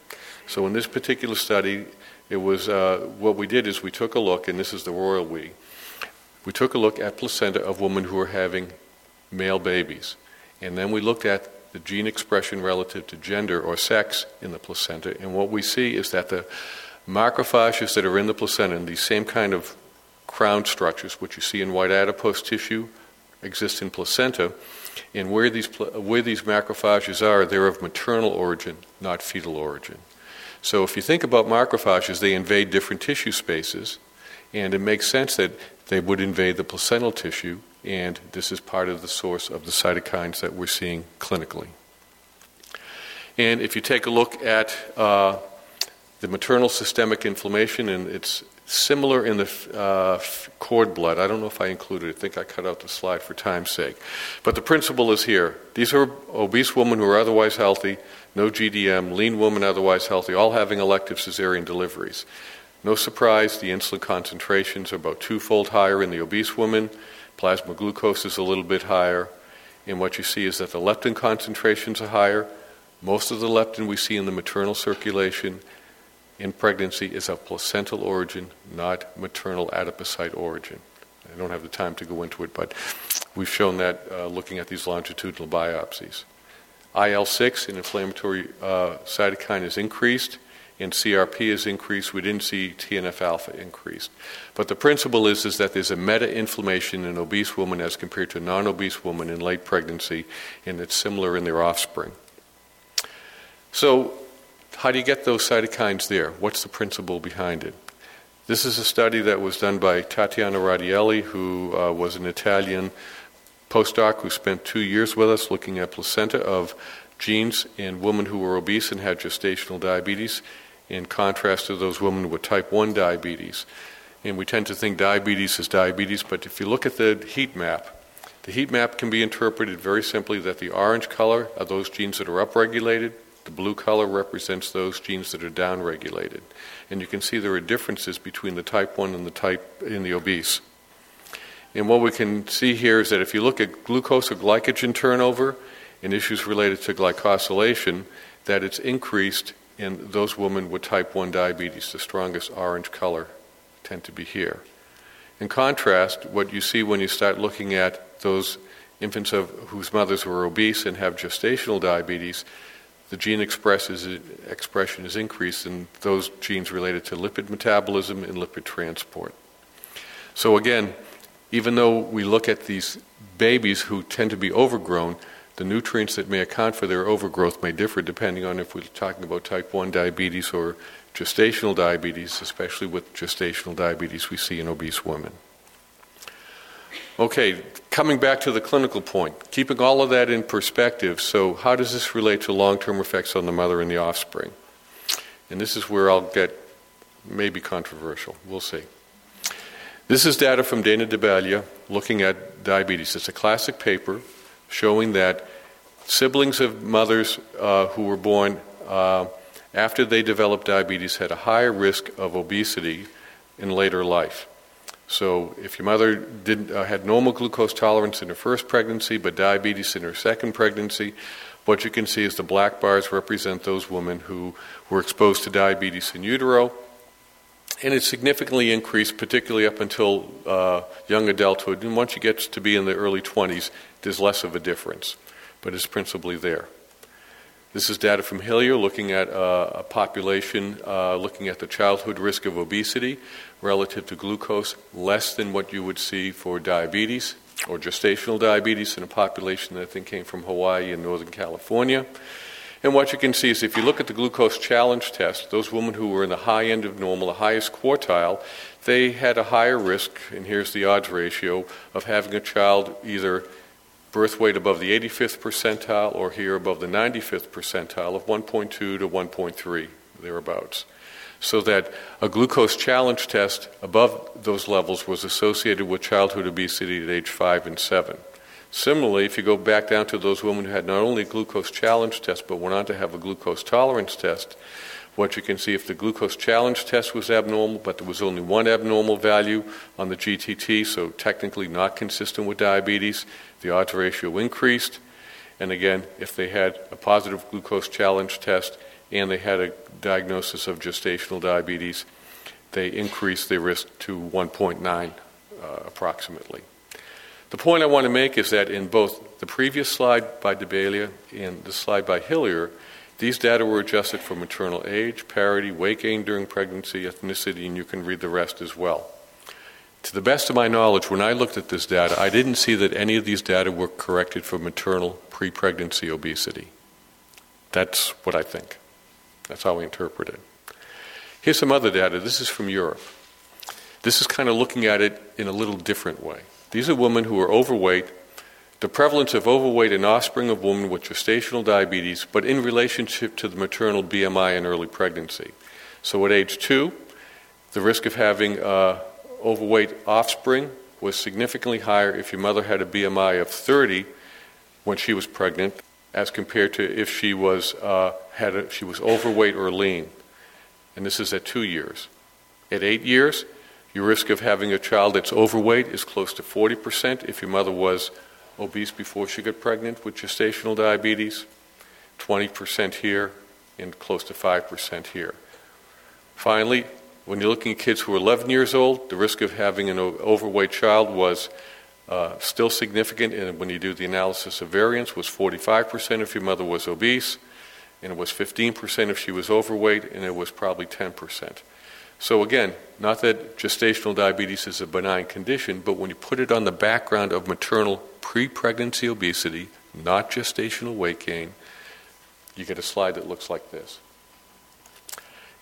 Speaker 3: So in this particular study, it was uh, what we did is we took a look, and this is the royal we we took a look at placenta of women who were having male babies. And then we looked at the gene expression relative to gender or sex in the placenta. And what we see is that the macrophages that are in the placenta, and these same kind of crown structures, which you see in white adipose tissue, exist in placenta. And where these, where these macrophages are, they're of maternal origin, not fetal origin. So if you think about macrophages, they invade different tissue spaces. And it makes sense that they would invade the placental tissue, and this is part of the source of the cytokines that we're seeing clinically. And if you take a look at uh, the maternal systemic inflammation, and it's similar in the uh, cord blood. I don't know if I included it. I think I cut out the slide for time's sake. But the principle is here. These are obese women who are otherwise healthy, no GDM, lean women otherwise healthy, all having elective cesarean deliveries. No surprise, the insulin concentrations are about twofold higher in the obese woman. Plasma glucose is a little bit higher. And what you see is that the leptin concentrations are higher. Most of the leptin we see in the maternal circulation in pregnancy is of placental origin, not maternal adipocyte origin. I don't have the time to go into it, but we've shown that uh, looking at these longitudinal biopsies. IL 6, an inflammatory uh, cytokine, is increased and CRP is increased. We didn't see TNF alpha increased. But the principle is, is that there's a meta inflammation in obese women as compared to non obese women in late pregnancy, and it's similar in their offspring. So, how do you get those cytokines there? What's the principle behind it? This is a study that was done by Tatiana Radaelli, who uh, was an Italian postdoc who spent two years with us looking at placenta of genes in women who were obese and had gestational diabetes in contrast to those women with type 1 diabetes. And we tend to think diabetes is diabetes, but if you look at the heat map, the heat map can be interpreted very simply that the orange color are those genes that are upregulated, the blue color represents those genes that are downregulated. And you can see there are differences between the type 1 and the type in the obese. And what we can see here is that if you look at glucose or glycogen turnover and issues related to glycosylation, that it's increased in those women with type 1 diabetes, the strongest orange color tend to be here. In contrast, what you see when you start looking at those infants of, whose mothers were obese and have gestational diabetes, the gene expression is increased in those genes related to lipid metabolism and lipid transport. So again, even though we look at these babies who tend to be overgrown, the nutrients that may account for their overgrowth may differ depending on if we're talking about type 1 diabetes or gestational diabetes, especially with gestational diabetes we see in obese women. Okay, coming back to the clinical point, keeping all of that in perspective, so how does this relate to long term effects on the mother and the offspring? And this is where I'll get maybe controversial. We'll see. This is data from Dana Dabelea looking at diabetes. It's a classic paper showing that siblings of mothers uh, who were born uh, after they developed diabetes had a higher risk of obesity in later life. So, if your mother did, uh, had normal glucose tolerance in her first pregnancy but diabetes in her second pregnancy, what you can see is the black bars represent those women who were exposed to diabetes in utero. And it significantly increased, particularly up until uh, young adulthood. And once you get to be in the early 20s, there's less of a difference, but it's principally there. This is data from Hillier looking at uh, a population, uh, looking at the childhood risk of obesity relative to glucose, less than what you would see for diabetes or gestational diabetes in a population that I think came from Hawaii and Northern California. And what you can see is if you look at the glucose challenge test, those women who were in the high end of normal, the highest quartile, they had a higher risk, and here's the odds ratio, of having a child either birth weight above the 85th percentile or here above the 95th percentile of 1.2 to 1.3, thereabouts. So that a glucose challenge test above those levels was associated with childhood obesity at age 5 and 7. Similarly, if you go back down to those women who had not only a glucose challenge test but went on to have a glucose tolerance test, what you can see if the glucose challenge test was abnormal, but there was only one abnormal value on the GTT, so technically not consistent with diabetes, the odds ratio increased. And again, if they had a positive glucose challenge test and they had a diagnosis of gestational diabetes, they increased their risk to 1.9 uh, approximately. The point I want to make is that in both the previous slide by Dabelea and the slide by Hillier, these data were adjusted for maternal age, parity, weight gain during pregnancy, ethnicity, and you can read the rest as well. To the best of my knowledge, when I looked at this data, I didn't see that any of these data were corrected for maternal pre pregnancy obesity. That's what I think. That's how we interpret it. Here's some other data. This is from Europe. This is kind of looking at it in a little different way. These are women who are overweight, the prevalence of overweight in offspring of women with gestational diabetes, but in relationship to the maternal BMI in early pregnancy. So at age two, the risk of having uh, overweight offspring was significantly higher if your mother had a BMI of 30 when she was pregnant, as compared to if she was uh, had a, she was overweight or lean. And this is at two years. At eight years, your risk of having a child that's overweight is close to 40% if your mother was obese before she got pregnant with gestational diabetes, 20% here, and close to 5% here. Finally, when you're looking at kids who are 11 years old, the risk of having an overweight child was uh, still significant, and when you do the analysis of variance, was 45% if your mother was obese, and it was 15% if she was overweight, and it was probably 10%. So, again, not that gestational diabetes is a benign condition, but when you put it on the background of maternal pre pregnancy obesity, not gestational weight gain, you get a slide that looks like this.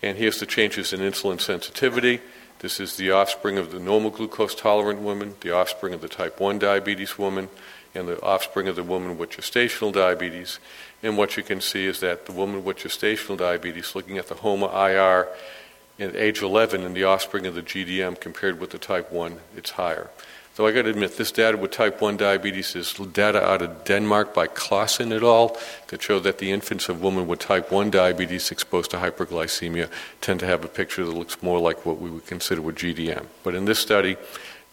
Speaker 3: And here's the changes in insulin sensitivity. This is the offspring of the normal glucose tolerant woman, the offspring of the type 1 diabetes woman, and the offspring of the woman with gestational diabetes. And what you can see is that the woman with gestational diabetes, looking at the HOMA IR, at age 11 in the offspring of the GDM compared with the type 1, it's higher. Though I got to admit, this data with type 1 diabetes is data out of Denmark by Clausen et al. that show that the infants of women with type 1 diabetes exposed to hyperglycemia tend to have a picture that looks more like what we would consider with GDM. But in this study,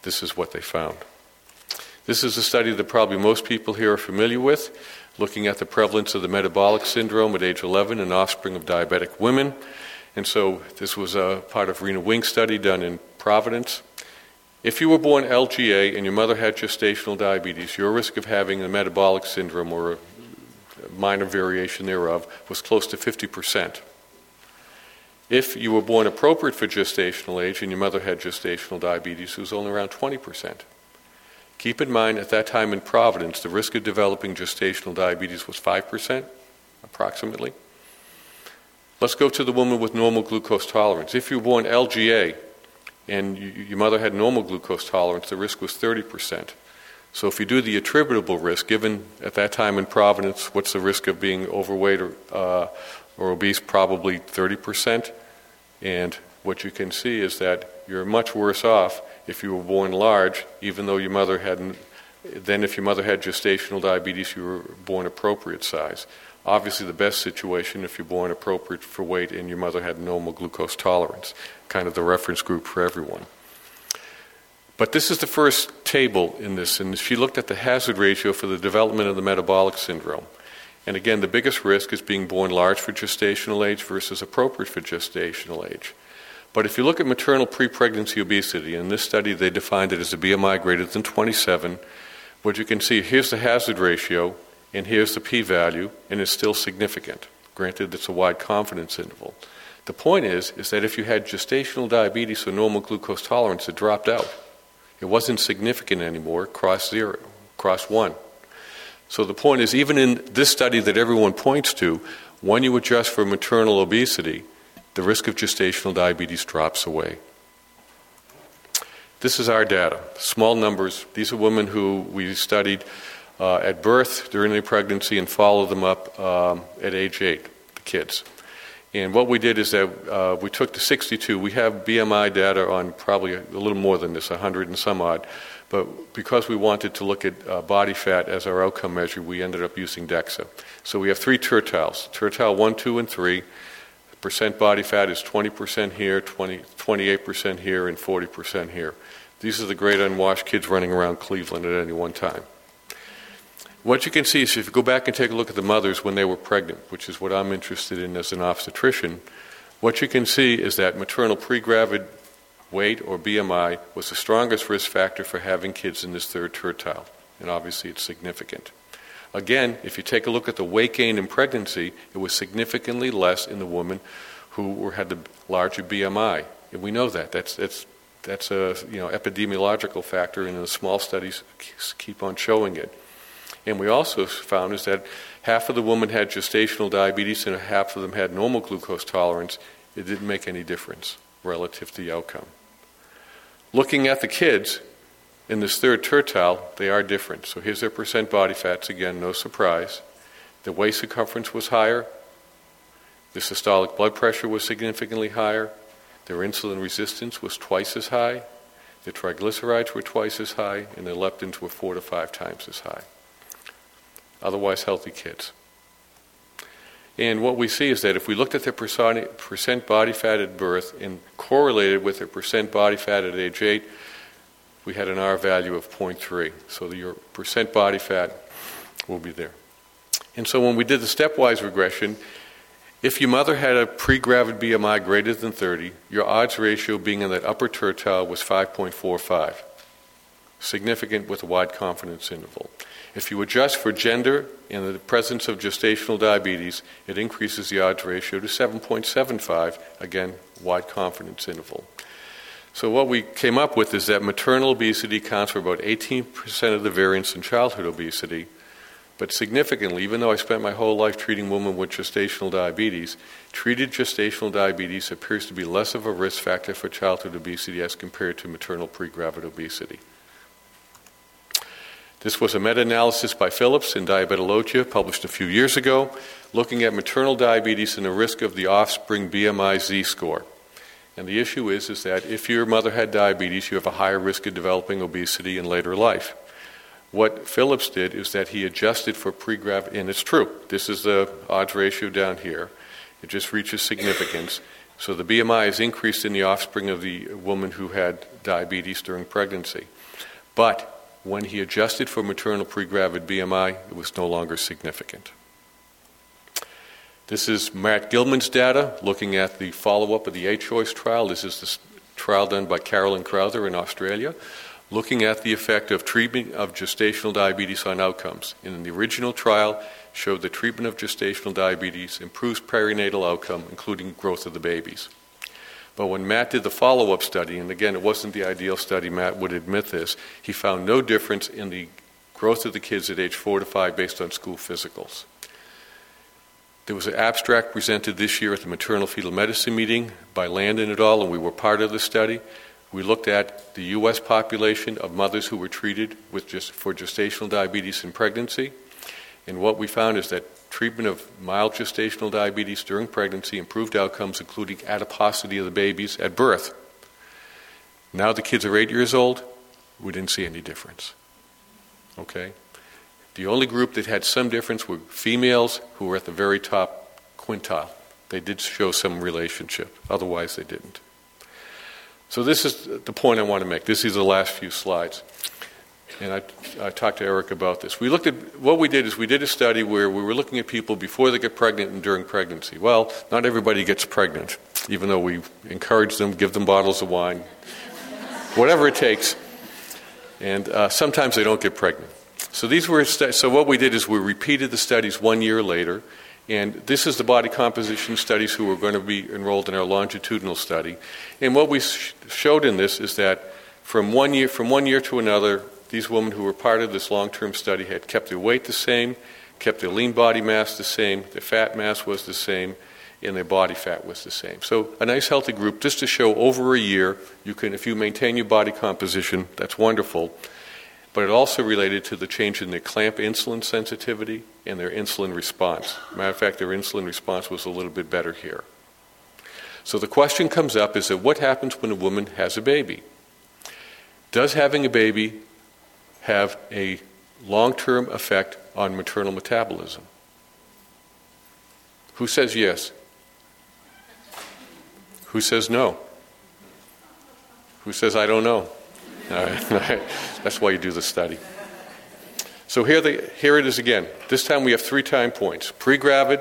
Speaker 3: this is what they found. This is a study that probably most people here are familiar with, looking at the prevalence of the metabolic syndrome at age 11 in offspring of diabetic women. And so this was a part of Rena Wing's study done in Providence. If you were born LGA and your mother had gestational diabetes, your risk of having a metabolic syndrome or a minor variation thereof was close to 50%. If you were born appropriate for gestational age and your mother had gestational diabetes, it was only around 20%. Keep in mind, at that time in Providence, the risk of developing gestational diabetes was 5%, approximately. Let's go to the woman with normal glucose tolerance. If you were born LGA and you, your mother had normal glucose tolerance, the risk was 30%. So if you do the attributable risk, given at that time in Providence, what's the risk of being overweight or, uh, or obese? Probably 30%. And what you can see is that you're much worse off if you were born large, even though your mother hadn't, then if your mother had gestational diabetes, you were born appropriate size. Obviously, the best situation if you're born appropriate for weight and your mother had normal glucose tolerance, kind of the reference group for everyone. But this is the first table in this, and she looked at the hazard ratio for the development of the metabolic syndrome. And again, the biggest risk is being born large for gestational age versus appropriate for gestational age. But if you look at maternal pre-pregnancy obesity, in this study they defined it as a BMI greater than 27, what you can see, here's the hazard ratio, and here's the p-value, and it's still significant. Granted, it's a wide confidence interval. The point is, is that if you had gestational diabetes or normal glucose tolerance, it dropped out. It wasn't significant anymore, cross zero, cross one. So the point is, even in this study that everyone points to, when you adjust for maternal obesity, the risk of gestational diabetes drops away. This is our data. Small numbers. These are women who we studied uh, at birth, during their pregnancy, and follow them up um, at age eight, the kids. And what we did is that uh, we took the 62. We have BMI data on probably a, little more than this, 100 and some odd. But because we wanted to look at uh, body fat as our outcome measure, we ended up using DEXA. So we have three tertiles tertile 1, 2, and 3 percent body fat is 20% here, 20, 28% here, and 40% here. These are the great unwashed kids running around Cleveland at any one time. What you can see is if you go back and take a look at the mothers when they were pregnant, which is what I'm interested in as an obstetrician, what you can see is that maternal pregravid weight or BMI was the strongest risk factor for having kids in this third tertile, and obviously it's significant. Again, if you take a look at the weight gain in pregnancy, it was significantly less in the woman who had the larger BMI. And we know that. That's, that's, that's a you know, epidemiological factor, and the small studies keep on showing it. And we also found is that half of the women had gestational diabetes and half of them had normal glucose tolerance. It didn't make any difference relative to the outcome. Looking at the kids, in this third tertile, they are different. So here's their percent body fats again, no surprise. The waist circumference was higher. The systolic blood pressure was significantly higher. Their insulin resistance was twice as high. The triglycerides were twice as high, and their leptins were four to five times as high. Otherwise, healthy kids. And what we see is that if we looked at their percent body fat at birth and correlated with their percent body fat at age 8, we had an R value of 0.3. So your percent body fat will be there. And so when we did the stepwise regression, if your mother had a pre-gravid BMI greater than 30, your odds ratio being in that upper tertile was 5.45, significant with a wide confidence interval. If you adjust for gender and the presence of gestational diabetes, it increases the odds ratio to 7.75, again, wide confidence interval. So, what we came up with is that maternal obesity accounts for about 18% of the variance in childhood obesity. But significantly, even though I spent my whole life treating women with gestational diabetes, treated gestational diabetes appears to be less of a risk factor for childhood obesity as compared to maternal pregravid obesity. This was a meta analysis by Phillips in Diabetologia, published a few years ago, looking at maternal diabetes and the risk of the offspring BMI Z score. And the issue is, is that if your mother had diabetes, you have a higher risk of developing obesity in later life. What Phillips did is that he adjusted for pregravid, and it's true. This is the odds ratio down here. It just reaches significance. So the BMI is increased in the offspring of the woman who had diabetes during pregnancy. But when he adjusted for maternal pregravid BMI, it was no longer significant. This is Matt Gillman's data looking at the follow up of the ACHOIS trial. This is the trial done by Carolyn Crowther in Australia, looking at the effect of treatment of gestational diabetes on outcomes. In the original trial, showed the treatment of gestational diabetes improves perinatal outcome, including growth of the babies. But when Matt did the follow up study, and again, it wasn't the ideal study, Matt would admit this, he found no difference in the growth of the kids at age four to five based on school physicals. There was an abstract presented this year at the maternal fetal medicine meeting by Landon et al., and we were part of the study. We looked at the U.S. population of mothers who were treated with just, for gestational diabetes in pregnancy. And what we found is that treatment of mild gestational diabetes during pregnancy improved outcomes, including adiposity of the babies at birth. Now the kids are eight years old, we didn't see any difference. Okay? The only group that had some difference were females who were at the very top quintile. They did show some relationship, otherwise, they didn't. So, this is the point I want to make. This is the last few slides. And I, I talked to Eric about this. We looked at what we did is we did a study where we were looking at people before they get pregnant and during pregnancy. Well, not everybody gets pregnant, even though we encourage them, give them bottles of wine, whatever it takes. And uh, sometimes they don't get pregnant. So these were so what we did is we repeated the studies one year later, and this is the body composition studies who were going to be enrolled in our longitudinal study. And what we sh- showed in this is that from one year from one year to another, these women who were part of this long-term study had kept their weight the same, kept their lean body mass the same, their fat mass was the same, and their body fat was the same. So a nice healthy group just to show over a year you can if you maintain your body composition, that's wonderful but it also related to the change in their clamp insulin sensitivity and their insulin response. Matter of fact, their insulin response was a little bit better here. So the question comes up is that what happens when a woman has a baby? Does having a baby have a long term effect on maternal metabolism? Who says yes? Who says no? Who says I don't know? All right. That's why you do the study. So here, the, here it is again. This time we have three time points pre gravid,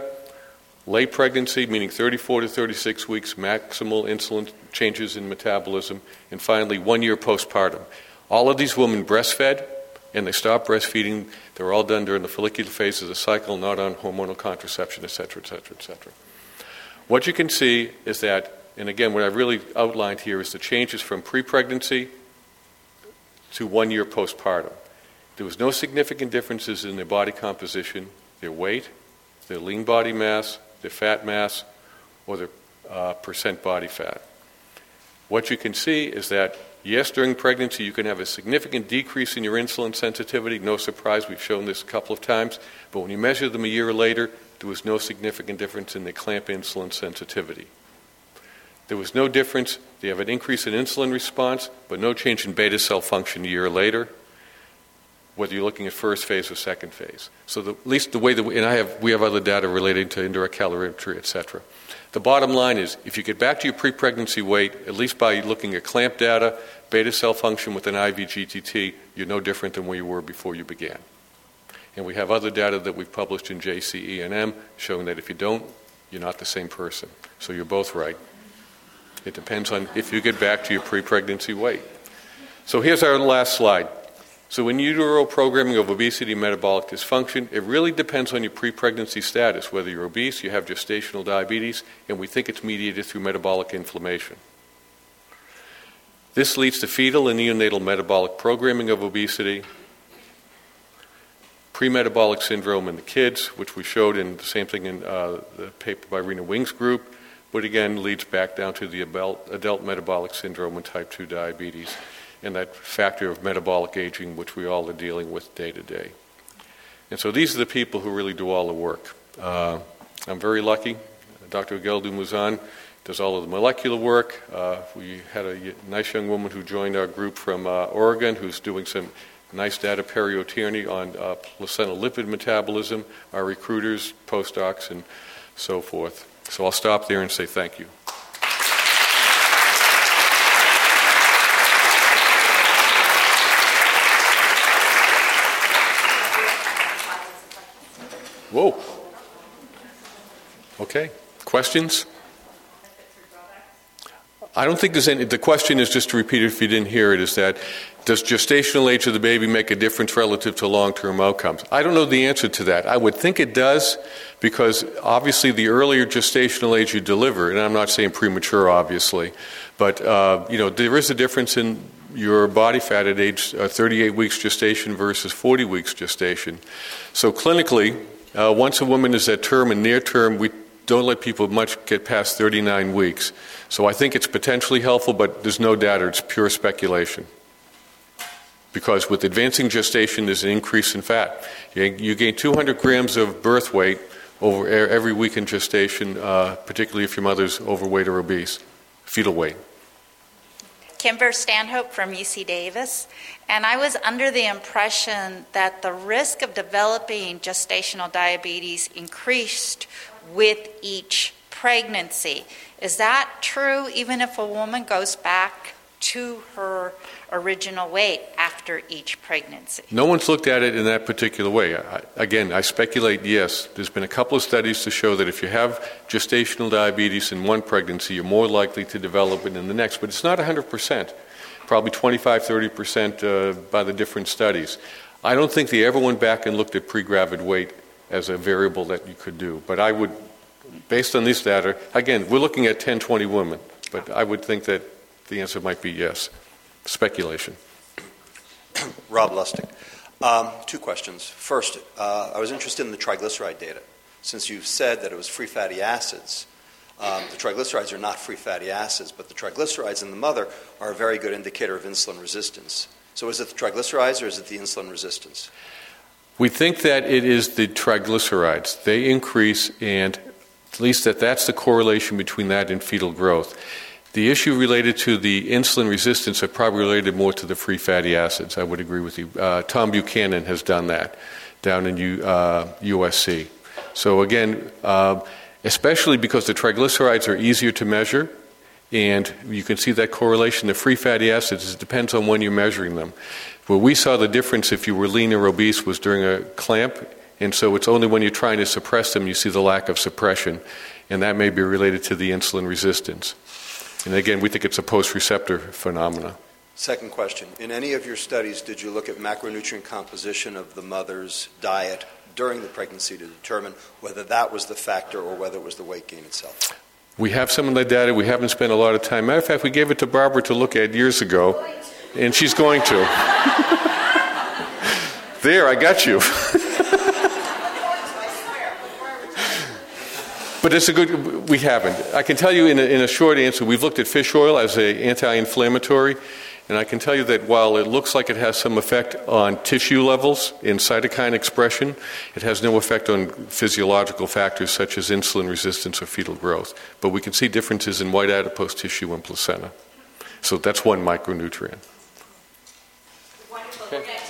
Speaker 3: late pregnancy, meaning 34 to 36 weeks, maximal insulin changes in metabolism, and finally one year postpartum. All of these women breastfed and they stopped breastfeeding. They were all done during the follicular phase of the cycle, not on hormonal contraception, etc., etc., etc. What you can see is that, and again, what I've really outlined here is the changes from pre pregnancy to one year postpartum. There was no significant differences in their body composition, their weight, their lean body mass, their fat mass, or their uh, percent body fat. What you can see is that, yes, during pregnancy you can have a significant decrease in your insulin sensitivity. No surprise, we've shown this a couple of times. But when you measure them a year later, there was no significant difference in the clamp insulin sensitivity. There was no difference. They have an increase in insulin response, but no change in beta cell function a year later, whether you're looking at first phase or second phase. So the, at least the way that we, and I have, we have other data relating to indirect calorimetry, et cetera. The bottom line is if you get back to your pre pregnancy weight, at least by looking at clamp data, beta cell function with an IVGTT, you're no different than where you were before you began. And we have other data that we've published in JCENM showing that if you don't, you're not the same person. So you're both right. It depends on if you get back to your pre pregnancy weight. So here's our last slide. So, in utero programming of obesity metabolic dysfunction, it really depends on your pre pregnancy status, whether you're obese, you have gestational diabetes, and we think it's mediated through metabolic inflammation. This leads to fetal and neonatal metabolic programming of obesity, pre-metabolic syndrome in the kids, which we showed in the same thing in uh, the paper by Rena Wing's group, but again leads back down to the adult, adult metabolic syndrome and type 2 diabetes and that factor of metabolic aging, which we all are dealing with day to day. And so these are the people who really do all the work. Uh, I'm very lucky. Dr. Hauguel-de Mouzon does all of the molecular work. Uh, we had a nice young woman who joined our group from uh, Oregon who's doing some nice data periotyranny on uh, placental lipid metabolism, our recruiters, postdocs, and so forth. So I'll stop there and say thank you. Whoa. Okay. Questions? I don't think there's any. The question is just to repeat it if you didn't hear it is that does gestational age of the baby make a difference relative to long term outcomes? I don't know the answer to that. I would think it does, because obviously the earlier gestational age you deliver, and I'm not saying premature, obviously, but uh, you know there is a difference in your body fat at age uh, 38 weeks gestation versus 40 weeks gestation. So clinically, uh, once a woman is at term and near term, we don't let people much get past 39 weeks. So I think it's potentially helpful, but there's no data. It's pure speculation. Because with advancing gestation, there's an increase in fat. You gain 200 grams of birth weight over every week in gestation, uh, particularly if your mother's overweight or obese, fetal weight.
Speaker 4: Kimber Stanhope from UC Davis, and I was under the impression that the risk of developing gestational diabetes increased with each pregnancy. Is that true even if a woman goes back to her original weight after each pregnancy?
Speaker 3: No one's looked at it in that particular way. I, again, I speculate yes. There's been a couple of studies to show that if you have gestational diabetes in one pregnancy, you're more likely to develop it in the next, but it's not 100%. Probably 25, 30% uh, by the different studies. I don't think they ever went back and looked at pre-gravid weight as a variable that you could do, but I would, based on these data, again, we're looking at 10, 20 women, but I would think that the answer might be yes. Speculation.
Speaker 5: Rob Lustig. Um, two questions. First, uh, I was interested in the triglyceride data. Since you said that it was free fatty acids, um, the triglycerides are not free fatty acids, but the triglycerides in the mother are a very good indicator of insulin resistance. So is it the triglycerides or is it the insulin resistance?
Speaker 3: We think that it is the triglycerides. They increase, and at least that that's the correlation between that and fetal growth. The issue related to the insulin resistance are probably related more to the free fatty acids. I would agree with you. Uh, Tom Buchanan has done that down in U, uh, USC. So again, uh, especially because the triglycerides are easier to measure, and you can see that correlation. The free fatty acids it depends on when you're measuring them. Where we saw the difference if you were lean or obese was during a clamp, and so it's only when you're trying to suppress them you see the lack of suppression, and that may be related to the insulin resistance. And again, we think it's a post receptor phenomena.
Speaker 5: Second question. In any of your studies, did you look at macronutrient composition of the mother's diet during the pregnancy to determine whether that was the factor or whether it was the weight gain itself?
Speaker 3: We have some of that data. We haven't spent a lot of time. Matter of fact, we gave it to Barbara to look at years ago, and she's going to. there, I got you. But it's a good, we haven't. I can tell you in a, in a short answer, we've looked at fish oil as an anti inflammatory, and I can tell you that while it looks like it has some effect on tissue levels in cytokine expression, it has no effect on physiological factors such as insulin resistance or fetal growth. But we can see differences in white adipose tissue and placenta. So that's one micronutrient.
Speaker 4: Wonderful. Okay.